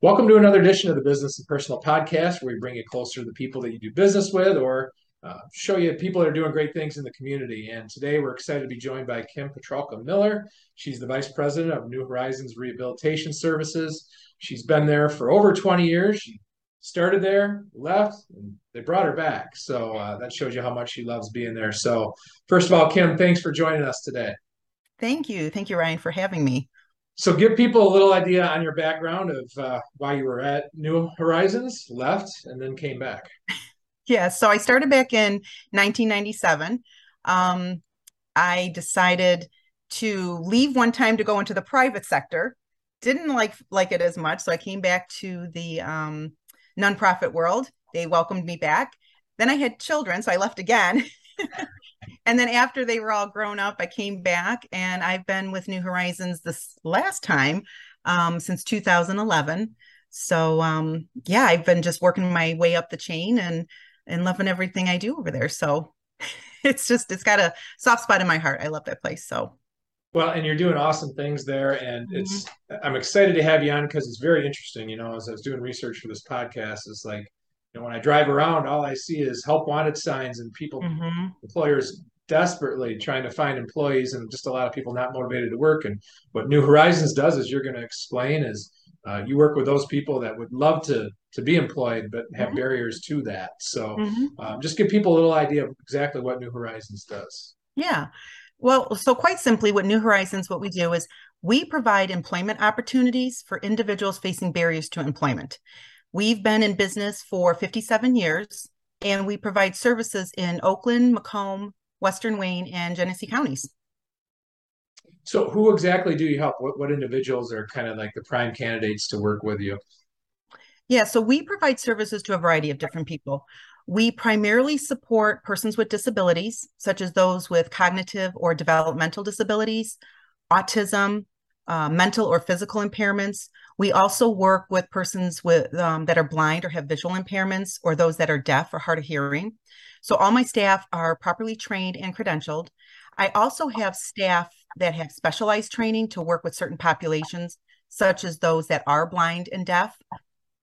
Welcome to another edition of the Business and Personal Podcast, where we bring you closer to the people that you do business with or uh, show you people that are doing great things in the community. And today we're excited to be joined by Kim Petralka Miller. She's the Vice President of New Horizons Rehabilitation Services. She's been there for over 20 years. She started there, left, and they brought her back. So uh, that shows you how much she loves being there. So, first of all, Kim, thanks for joining us today. Thank you. Thank you, Ryan, for having me. So, give people a little idea on your background of uh, why you were at New Horizons, left, and then came back. yeah, so I started back in 1997. Um, I decided to leave one time to go into the private sector. Didn't like like it as much, so I came back to the um, nonprofit world. They welcomed me back. Then I had children, so I left again. and then after they were all grown up, I came back and I've been with New Horizons this last time um, since 2011. So um, yeah, I've been just working my way up the chain and and loving everything I do over there. So it's just it's got a soft spot in my heart. I love that place. So well, and you're doing awesome things there, and mm-hmm. it's I'm excited to have you on because it's very interesting. You know, as I was doing research for this podcast, it's like you know when I drive around, all I see is help wanted signs and people, mm-hmm. employers desperately trying to find employees, and just a lot of people not motivated to work. And what New Horizons does is you're going to explain is uh, you work with those people that would love to to be employed but have mm-hmm. barriers to that. So mm-hmm. um, just give people a little idea of exactly what New Horizons does. Yeah. Well, so quite simply, what New Horizons, what we do is we provide employment opportunities for individuals facing barriers to employment. We've been in business for 57 years, and we provide services in Oakland, Macomb, Western Wayne, and Genesee counties. So, who exactly do you help? What, what individuals are kind of like the prime candidates to work with you? Yeah, so we provide services to a variety of different people. We primarily support persons with disabilities, such as those with cognitive or developmental disabilities, autism, uh, mental or physical impairments. We also work with persons with um, that are blind or have visual impairments, or those that are deaf or hard of hearing. So all my staff are properly trained and credentialed. I also have staff that have specialized training to work with certain populations, such as those that are blind and deaf,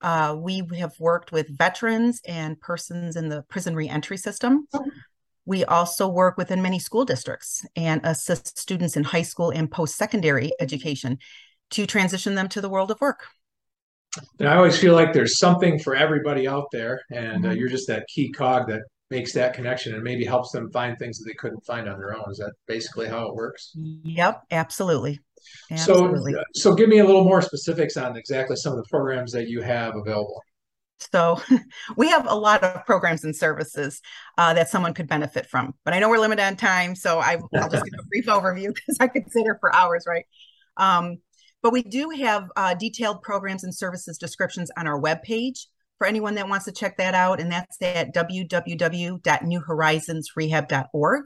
uh, we have worked with veterans and persons in the prison reentry system. We also work within many school districts and assist students in high school and post secondary education to transition them to the world of work. And I always feel like there's something for everybody out there, and uh, mm-hmm. uh, you're just that key cog that makes that connection and maybe helps them find things that they couldn't find on their own. Is that basically how it works? Yep, absolutely. Absolutely. So, so give me a little more specifics on exactly some of the programs that you have available. So we have a lot of programs and services uh, that someone could benefit from, but I know we're limited on time, so I, will just give a brief overview because I could sit here for hours, right? Um, but we do have uh, detailed programs and services descriptions on our webpage for anyone that wants to check that out, and that's at www.newhorizonsrehab.org.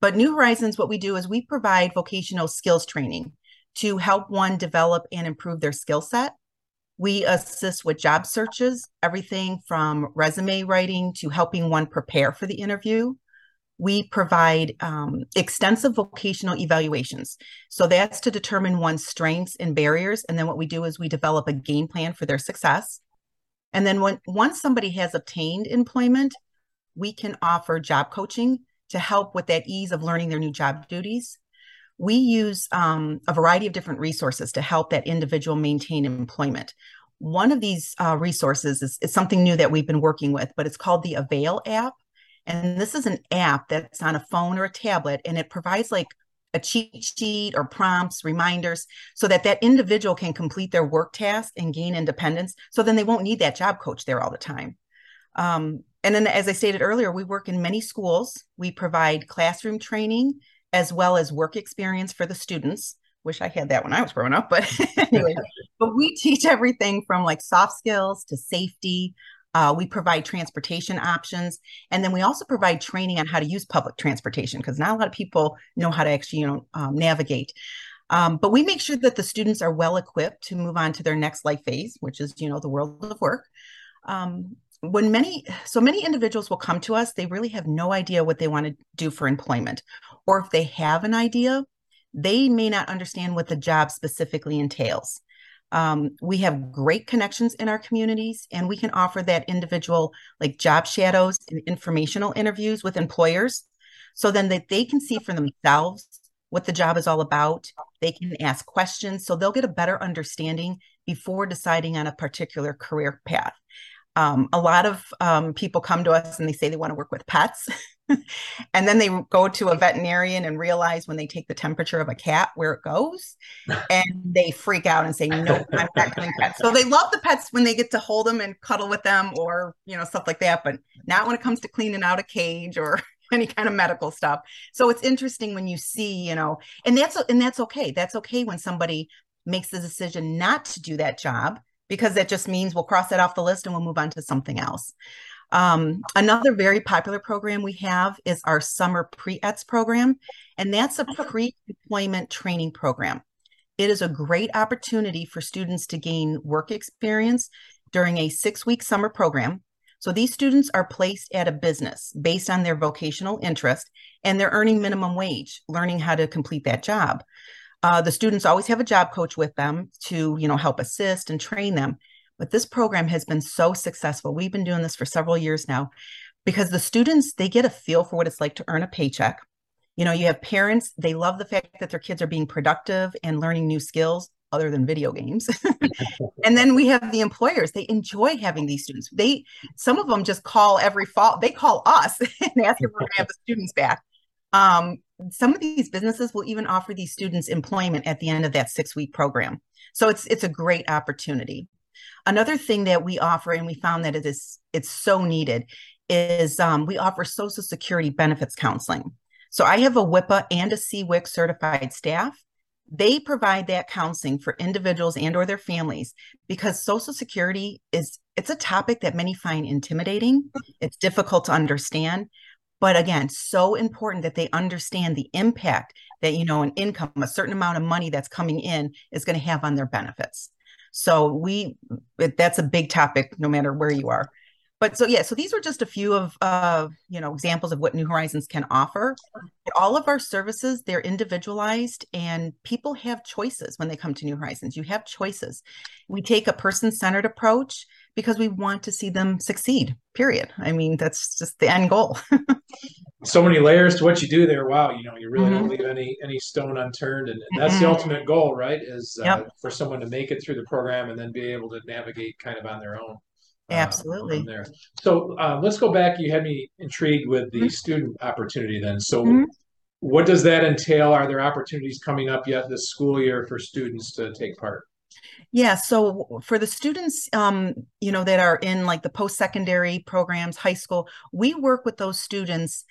But New Horizons, what we do is we provide vocational skills training to help one develop and improve their skill set. We assist with job searches, everything from resume writing to helping one prepare for the interview. We provide um, extensive vocational evaluations. So that's to determine one's strengths and barriers. And then what we do is we develop a game plan for their success. And then when once somebody has obtained employment, we can offer job coaching to help with that ease of learning their new job duties we use um, a variety of different resources to help that individual maintain employment. One of these uh, resources is, is, something new that we've been working with, but it's called the Avail app. And this is an app that's on a phone or a tablet, and it provides like a cheat sheet or prompts, reminders, so that that individual can complete their work tasks and gain independence. So then they won't need that job coach there all the time. Um, and then, as I stated earlier, we work in many schools. We provide classroom training as well as work experience for the students. Wish I had that when I was growing up, but anyway, but we teach everything from like soft skills to safety. Uh, we provide transportation options, and then we also provide training on how to use public transportation because not a lot of people know how to actually, you know, um, navigate. Um, but we make sure that the students are well equipped to move on to their next life phase, which is, you know, the world of work. Um, when many so many individuals will come to us they really have no idea what they want to do for employment or if they have an idea, they may not understand what the job specifically entails. Um, we have great connections in our communities, and we can offer that individual like job shadows and informational interviews with employers so then that they can see for themselves what the job is all about. They can ask questions so they'll get a better understanding before deciding on a particular career path. Um, a lot of um, people come to us and they say they want to work with pets. and then they go to a veterinarian and realize when they take the temperature of a cat where it goes and they freak out and say no i'm not doing pets so they love the pets when they get to hold them and cuddle with them or you know stuff like that but not when it comes to cleaning out a cage or any kind of medical stuff. So it's interesting when you see you know and that's and that's okay. That's okay when somebody makes the decision not to do that job because that just means we'll cross that off the list and we'll move on to something else um, another very popular program we have is our summer pre-ETS program, and that's a pre-employment training program. It is a great opportunity for students to gain work experience during a six-week summer program. So these students are placed at a business based on their vocational interest, and they're earning minimum wage, learning how to complete that job. Uh, the students always have a job coach with them to, you know, help assist and train them. But this program has been so successful. We've been doing this for several years now because the students, they get a feel for what it's like to earn a paycheck. You know, you have parents, they love the fact that their kids are being productive and learning new skills other than video games. and then we have the employers. They enjoy having these students. They some of them just call every fall. They call us and ask if we're to have the students back. Um, some of these businesses will even offer these students employment at the end of that six week program. So it's it's a great opportunity. Another thing that we offer, and we found that it is it's so needed, is um, we offer Social Security benefits counseling. So I have a WIPA and a CWIC certified staff. They provide that counseling for individuals and or their families because Social Security is it's a topic that many find intimidating. It's difficult to understand, but again, so important that they understand the impact that you know an income, a certain amount of money that's coming in is going to have on their benefits. So we that's a big topic no matter where you are. But so yeah, so these were just a few of uh, you know examples of what New Horizons can offer. All of our services they're individualized, and people have choices when they come to New Horizons. You have choices. We take a person-centered approach because we want to see them succeed. Period. I mean, that's just the end goal. so many layers to what you do there. Wow, you know, you really mm-hmm. don't leave any any stone unturned, and, and that's mm-hmm. the ultimate goal, right? Is uh, yep. for someone to make it through the program and then be able to navigate kind of on their own. Uh, Absolutely. there. So uh, let's go back. You had me intrigued with the mm-hmm. student opportunity. Then, so mm-hmm. what does that entail? Are there opportunities coming up yet this school year for students to take part? Yeah, so for the students, um, you know, that are in like the post-secondary programs, high school, we work with those students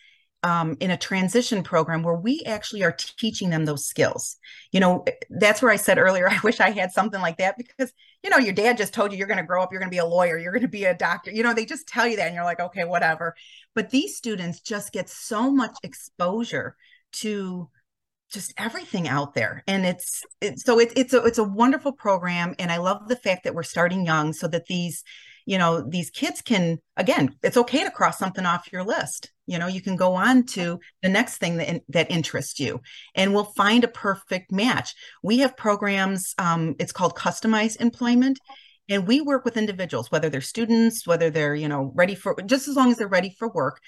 um, in a transition program where we actually are teaching them those skills. You know, that's where I said earlier, I wish I had something like that because, you know, your dad just told you you're going to grow up, you're going to be a lawyer, you're going to be a doctor. You know, they just tell you that and you're like, okay, whatever. But these students just get so much exposure to just everything out there and it's, it's so it, it's a it's a wonderful program and i love the fact that we're starting young so that these you know these kids can again it's okay to cross something off your list. You know you can go on to the next thing that, that interests you and we'll find a perfect match. We have programs um, it's called customized employment and we work with individuals whether they're students whether they're you know ready for just as long as they're ready for work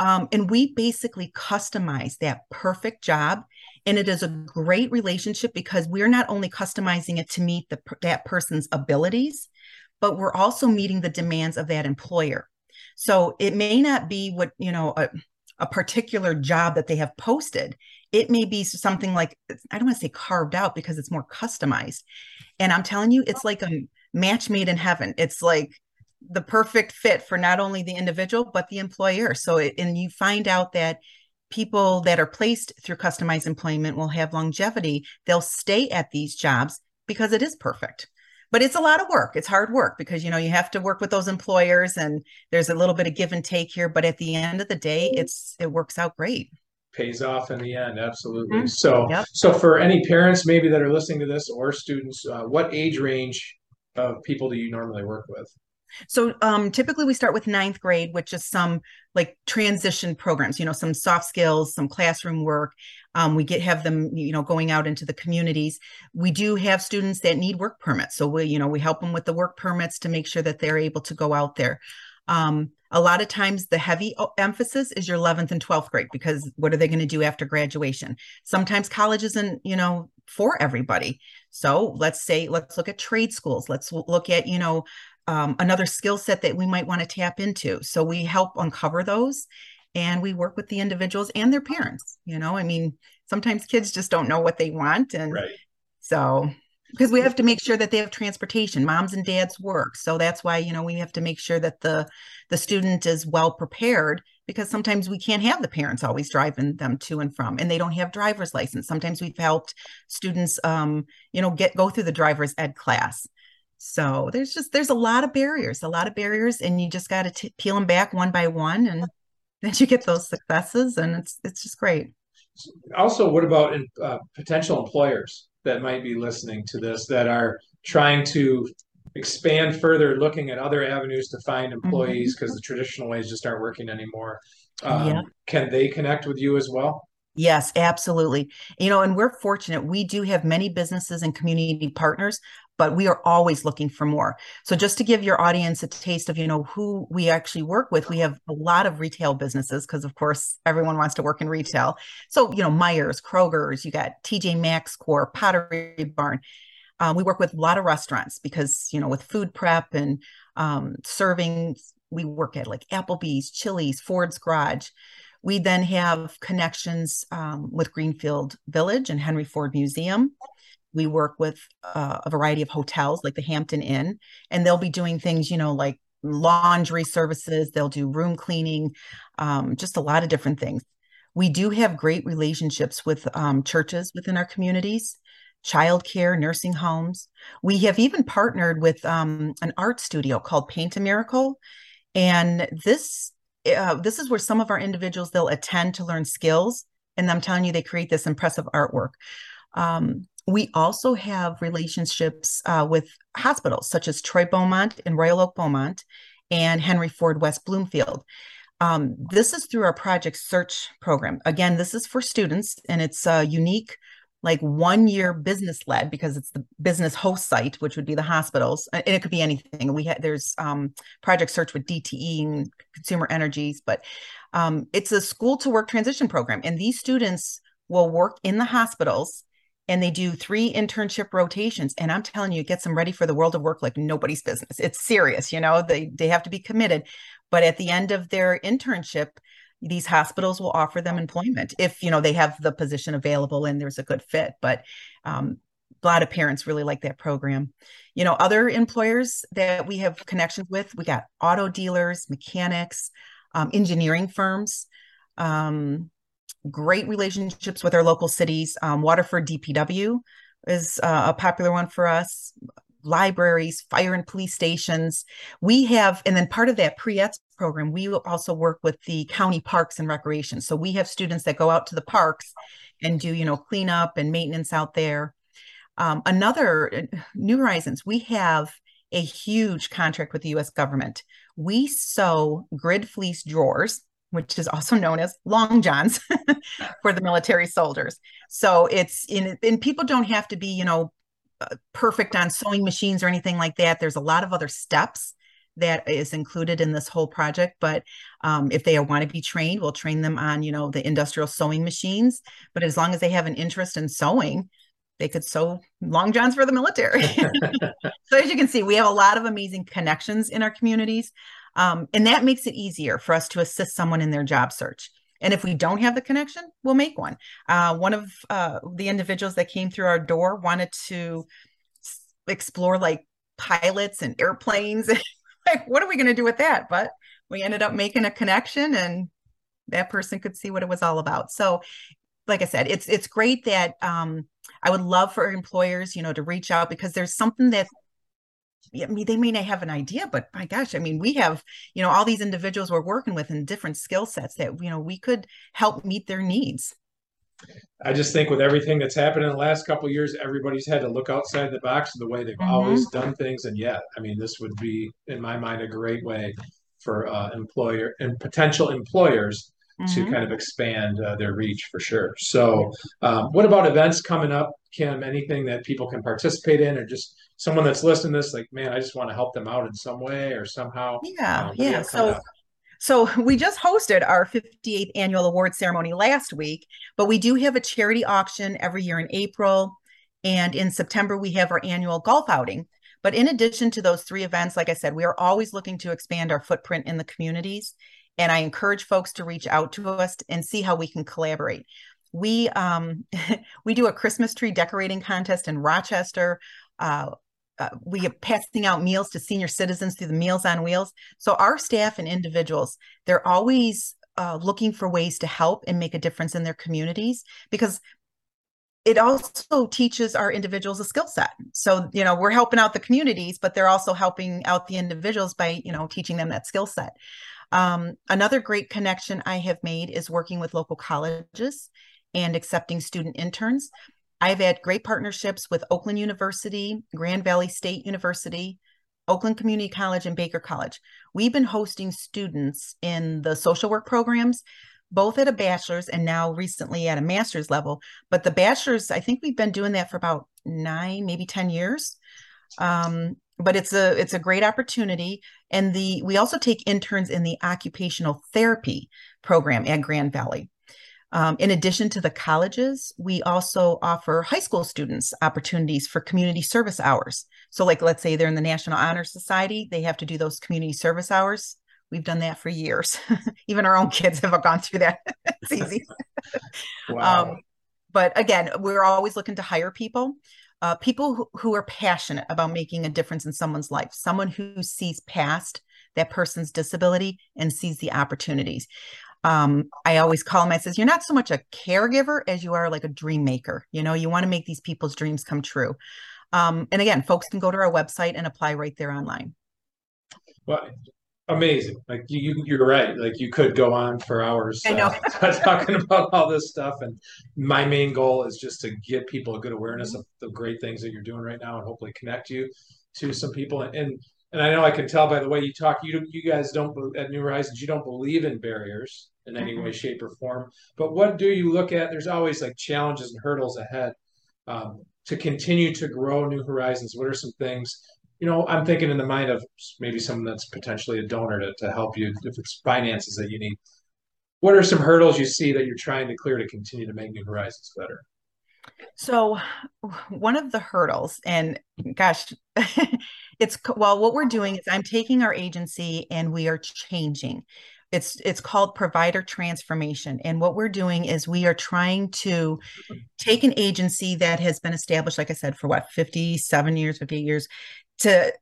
um, and we basically customize that perfect job and it is a great relationship because we're not only customizing it to meet the, that person's abilities but we're also meeting the demands of that employer. So it may not be what, you know, a, a particular job that they have posted. It may be something like, I don't want to say carved out because it's more customized. And I'm telling you, it's like a match made in heaven. It's like the perfect fit for not only the individual, but the employer. So, it, and you find out that people that are placed through customized employment will have longevity. They'll stay at these jobs because it is perfect but it's a lot of work. It's hard work because you know you have to work with those employers and there's a little bit of give and take here, but at the end of the day, it's it works out great. Pays off in the end, absolutely. Mm-hmm. So, yep. so for any parents maybe that are listening to this or students, uh, what age range of people do you normally work with? So um, typically we start with ninth grade, which is some like transition programs, you know, some soft skills, some classroom work. Um, we get have them, you know, going out into the communities. We do have students that need work permits, so we, you know, we help them with the work permits to make sure that they're able to go out there. Um, a lot of times the heavy emphasis is your 11th and 12th grade because what are they going to do after graduation sometimes college isn't you know for everybody so let's say let's look at trade schools let's look at you know um, another skill set that we might want to tap into. So we help uncover those and we work with the individuals and their parents you know? I mean sometimes kids just don't know what they want and right. so because we have to make sure that they have transportation. Moms and dads work so that's why you know we have to make sure that the the student is well prepared because sometimes we can't have the parents always driving them to and from and they don't have driver's license. Sometimes we've helped students um you know get go through the driver's ed class so there's just there's a lot of barriers a lot of barriers and you just got to peel them back one by one and then you get those successes and it's it's just great also what about in, uh, potential employers that might be listening to this that are trying to expand further, looking at other avenues to find employees because mm-hmm. the traditional ways just aren't working anymore. Um, yeah. Can they connect with you as well? Yes, absolutely. You know, and we're fortunate. We do have many businesses and community partners, but we are always looking for more. So just to give your audience a taste of, you know, who we actually work with, we have a lot of retail businesses because of course everyone wants to work in retail. So, you know, Meijers, Kroger's, you got TJ Maxx Corp, Pottery Barn. Um, we work with a lot of restaurants because, you know, with food prep and um, serving, we work at like Applebee's, Chili's, Ford's Garage. We then have connections um, with Greenfield Village and Henry Ford Museum. We work with uh, a variety of hotels like the Hampton Inn, and they'll be doing things, you know, like laundry services, they'll do room cleaning, um, just a lot of different things. We do have great relationships with um, churches within our communities, childcare, nursing homes. We have even partnered with um, an art studio called Paint a Miracle. And this uh, this is where some of our individuals they'll attend to learn skills and i'm telling you they create this impressive artwork um, we also have relationships uh, with hospitals such as troy beaumont and royal oak beaumont and henry ford west bloomfield. Um, this is through our project search program. Again this is for students and it's a unique like one year business led because it's the business host site which would be the hospitals and it could be anything. We had there's um, project search with dte and consumer energies but um, it's a school to work transition program and these students will work in the hospitals and they do three internship rotations and i'm telling you it gets them ready for the world of work like nobody's business. It's serious you know they they have to be committed. But at the end of their internship these hospitals will offer them employment if you know they have the position available and there's a good fit. But um, a lot of parents really like that program. You know other employers that we have connections with we got auto dealers mechanics um, engineering firms. Um, great relationships with our local cities um, waterford dpw is uh, a popular one for us libraries, fire and police stations. We have, and then part of that pre-ETS program, we also work with the county parks and recreation. So we have students that go out to the parks and do, you know, cleanup and maintenance out there. Um, another uh, New Horizons, we have a huge contract with the US government. We sew grid fleece drawers, which is also known as long johns for the military soldiers. So it's in and people don't have to be, you know, perfect on sewing machines or anything like that. There's a lot of other steps that is included in this whole project. But um, if they want to be trained, we'll train them on, you know, the industrial sewing machines. But as long as they have an interest in sewing, they could sew long johns for the military. so as you can see, we have a lot of amazing connections in our communities. Um, and that makes it easier for us to assist someone in their job search. And if we don't have the connection, we'll make one. Uh, one of uh, the individuals that came through our door wanted to explore like pilots and airplanes. like, what are we going to do with that? But we ended up making a connection and that person could see what it was all about. So, like I said, it's it's great that um, I would love for employers, you know, to reach out because there's something that I mean, they may not have an idea, but my gosh, I mean, we have, you know, all these individuals we're working with in different skill sets that, you know, we could help meet their needs. I just think with everything that's happened in the last couple years, everybody's had to look outside the box of the way they've mm-hmm. always done things. And yet, I mean, this would be, in my mind, a great way for uh, employer and potential employers mm-hmm. to kind of expand uh, their reach for sure. So, um, what about events coming up, Kim? Anything that people can participate in, or just someone that's listening to this, like, man, I just want to help them out in some way or somehow. Yeah, um, yeah. So. So we just hosted our 58th annual award ceremony last week, but we do have a charity auction every year in April. And in September, we have our annual golf outing. But in addition to those three events, like I said, we are always looking to expand our footprint in the communities. And I encourage folks to reach out to us and see how we can collaborate. We um, we do a Christmas tree decorating contest in Rochester. Uh, uh, we are passing out meals to senior citizens through the Meals on Wheels. So our staff and individuals, they're always uh, looking for ways to help and make a difference in their communities because it also teaches our individuals a skill set. So, you know, we're helping out the communities, but they're also helping out the individuals by, you know, teaching them that skill set. Um, another great connection I have made is working with local colleges and accepting student interns. I've had great partnerships with Oakland University, Grand Valley State University, Oakland Community College, and Baker College. We've been hosting students in the social work programs, both at a bachelor's and now recently at a master's level. But the bachelor's, I think we've been doing that for about nine, maybe 10 years. Um, but it's a it's a great opportunity and the we also take interns in the occupational therapy program at grand valley um, in addition to the colleges, we also offer high school students opportunities for community service hours. So, like, let's say they're in the National Honor Society, they have to do those community service hours. We've done that for years. Even our own kids have gone through that. it's easy. wow. Um, but again, we're always looking to hire people, uh, people who, who are passionate about making a difference in someone's life, someone who sees past that person's disability and sees the opportunities um, I always call him, I says, you're not so much a caregiver as you are like a dream maker. You know, you want to make these people's dreams come true. Um, and again, folks can go to our website and apply right there online. Well, amazing. Like you, you're right. Like you could go on for hours I know. Uh, talking about all this stuff. And my main goal is just to get people a good awareness of the great things that you're doing right now and hopefully connect you to some people. And, and and I know I can tell by the way you talk, you you guys don't at New Horizons, you don't believe in barriers in any mm-hmm. way, shape, or form. But what do you look at? There's always like challenges and hurdles ahead um, to continue to grow New Horizons. What are some things? You know, I'm thinking in the mind of maybe someone that's potentially a donor to, to help you if it's finances that you need. What are some hurdles you see that you're trying to clear to continue to make New Horizons better? So, one of the hurdles, and gosh, it's well, what we're doing is I'm taking our agency and we are changing. It's it's called provider transformation, and what we're doing is we are trying to take an agency that has been established, like I said, for what 57 years, 58 years, to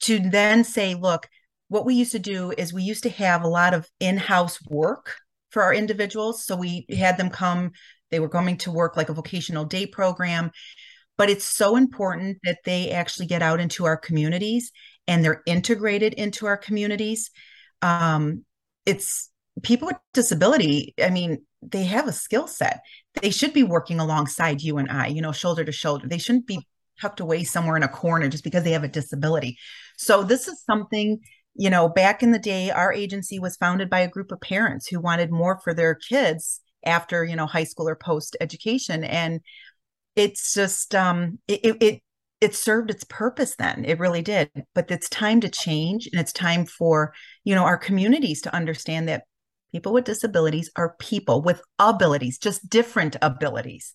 to then say, look, what we used to do is we used to have a lot of in-house work for our individuals. So we had them come they were coming to work like a vocational day program. But it's so important that they actually get out into our communities and they're integrated into our communities. Um, it's people with disability, I mean, they have a skill set. They should be working alongside you and I, you know, shoulder to shoulder. They shouldn't be tucked away somewhere in a corner just because they have a disability. So this is something you know, back in the day, our agency was founded by a group of parents who wanted more for their kids after you know high school or post education and it's just um it, it it served its purpose then it really did but it's time to change and it's time for you know our communities to understand that people with disabilities are people with abilities just different abilities.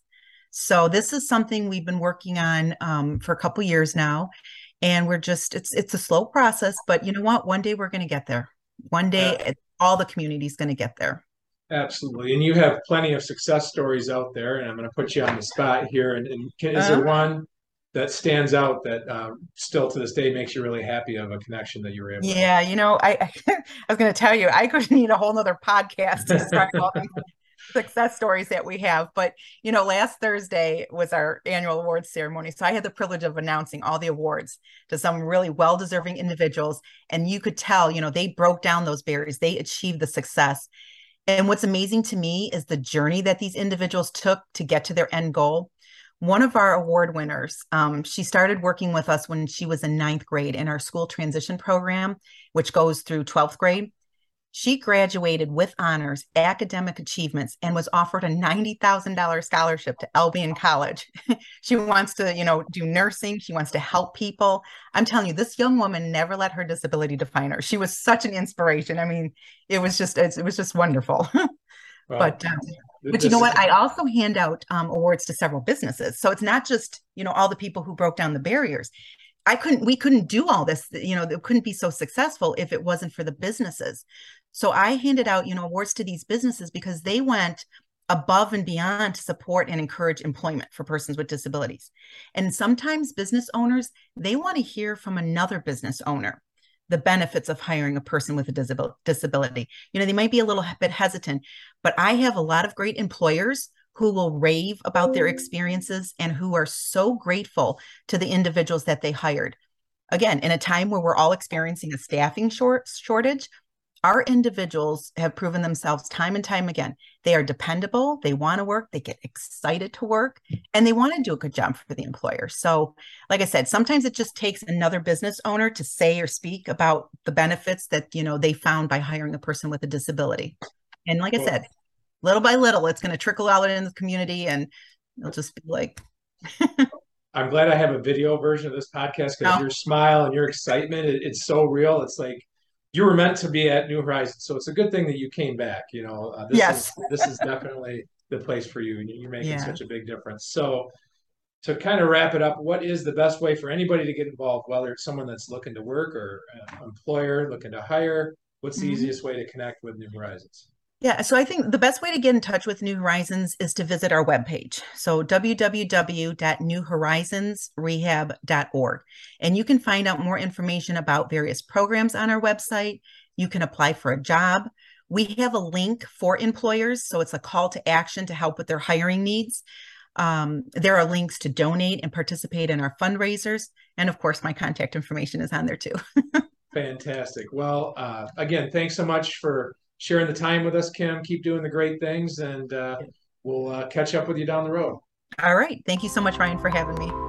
So this is something we've been working on um, for a couple years now and we're just it's it's a slow process but you know what? One day we're going to get there. One day yeah. all the communities going to get there Absolutely. And you have plenty of success stories out there. And I'm going to put you on the spot here. And, and Kim, is uh-huh. there one that stands out that uh, still to this day makes you really happy of a connection that you were able yeah you know i i was going to tell you i could need a whole nother podcast to describe all the success stories that we have but you know last thursday was our annual awards ceremony so i had the privilege of announcing all the awards to some really well deserving individuals and you could tell you know they broke down those barriers they achieved the success And what's amazing to me is the journey that these individuals took to get to their end goal. One of our award winners, um, she started working with us when she was in ninth grade in our school transition program, which goes through 12th grade. She graduated with honors, academic achievements, and was offered a $90,000 scholarship to Albion College. she wants to, you know, do nursing. She wants to help people. I'm telling you, this young woman never let her disability define her. She was such an inspiration. I mean, it was just, it was just wonderful. Well, but, um, but you know what? I also hand out um, awards to several businesses. So it's not just, you know, all the people who broke down the barriers. I couldn't, we couldn't do all this, you know, it couldn't be so successful if it wasn't for the businesses. So I handed out, you know, awards to these businesses because they went above and beyond to support and encourage employment for persons with disabilities. And sometimes business owners, they want to hear from another business owner the benefits of hiring a person with a disability. You know, they might be a little bit hesitant, but I have a lot of great employers who will rave about their mm-hmm. experiences and who are so grateful to the individuals that they hired. Again, in a time where we're all experiencing a staffing short shortage, our individuals have proven themselves time and time again. They are dependable, they want to work, they get excited to work, and they want to do a good job for the employer. So, like I said, sometimes it just takes another business owner to say or speak about the benefits that, you know, they found by hiring a person with a disability. And like I said, little by little, it's going to trickle out in the community and it'll just be like I'm glad I have a video version of this podcast because your smile and your excitement, it, it's so real. It's like you were meant to be at New Horizons, so it's a good thing that you came back. You know, uh, this yes, is, this is definitely the place for you, and you're making yeah. such a big difference. So, to kind of wrap it up, what is the best way for anybody to get involved, whether it's someone that's looking to work or an employer looking to hire? What's the mm-hmm. easiest way to connect with New Horizons? Yeah, so I think the best way to get in touch with New Horizons is to visit our webpage. So www.newhorizonsrehab.org. And you can find out more information about various programs on our website. You can apply for a job. We have a link for employers, so it's a call to action to help with their hiring needs. Um, there are links to donate and participate in our fundraisers. And of course, my contact information is on there too. Fantastic. Well, uh, again, thanks so much for sharing the time with us, Kim. Keep doing the great things, and uh, we'll uh, catch up with you down the road. All right. Thank you so much, Ryan, for having me.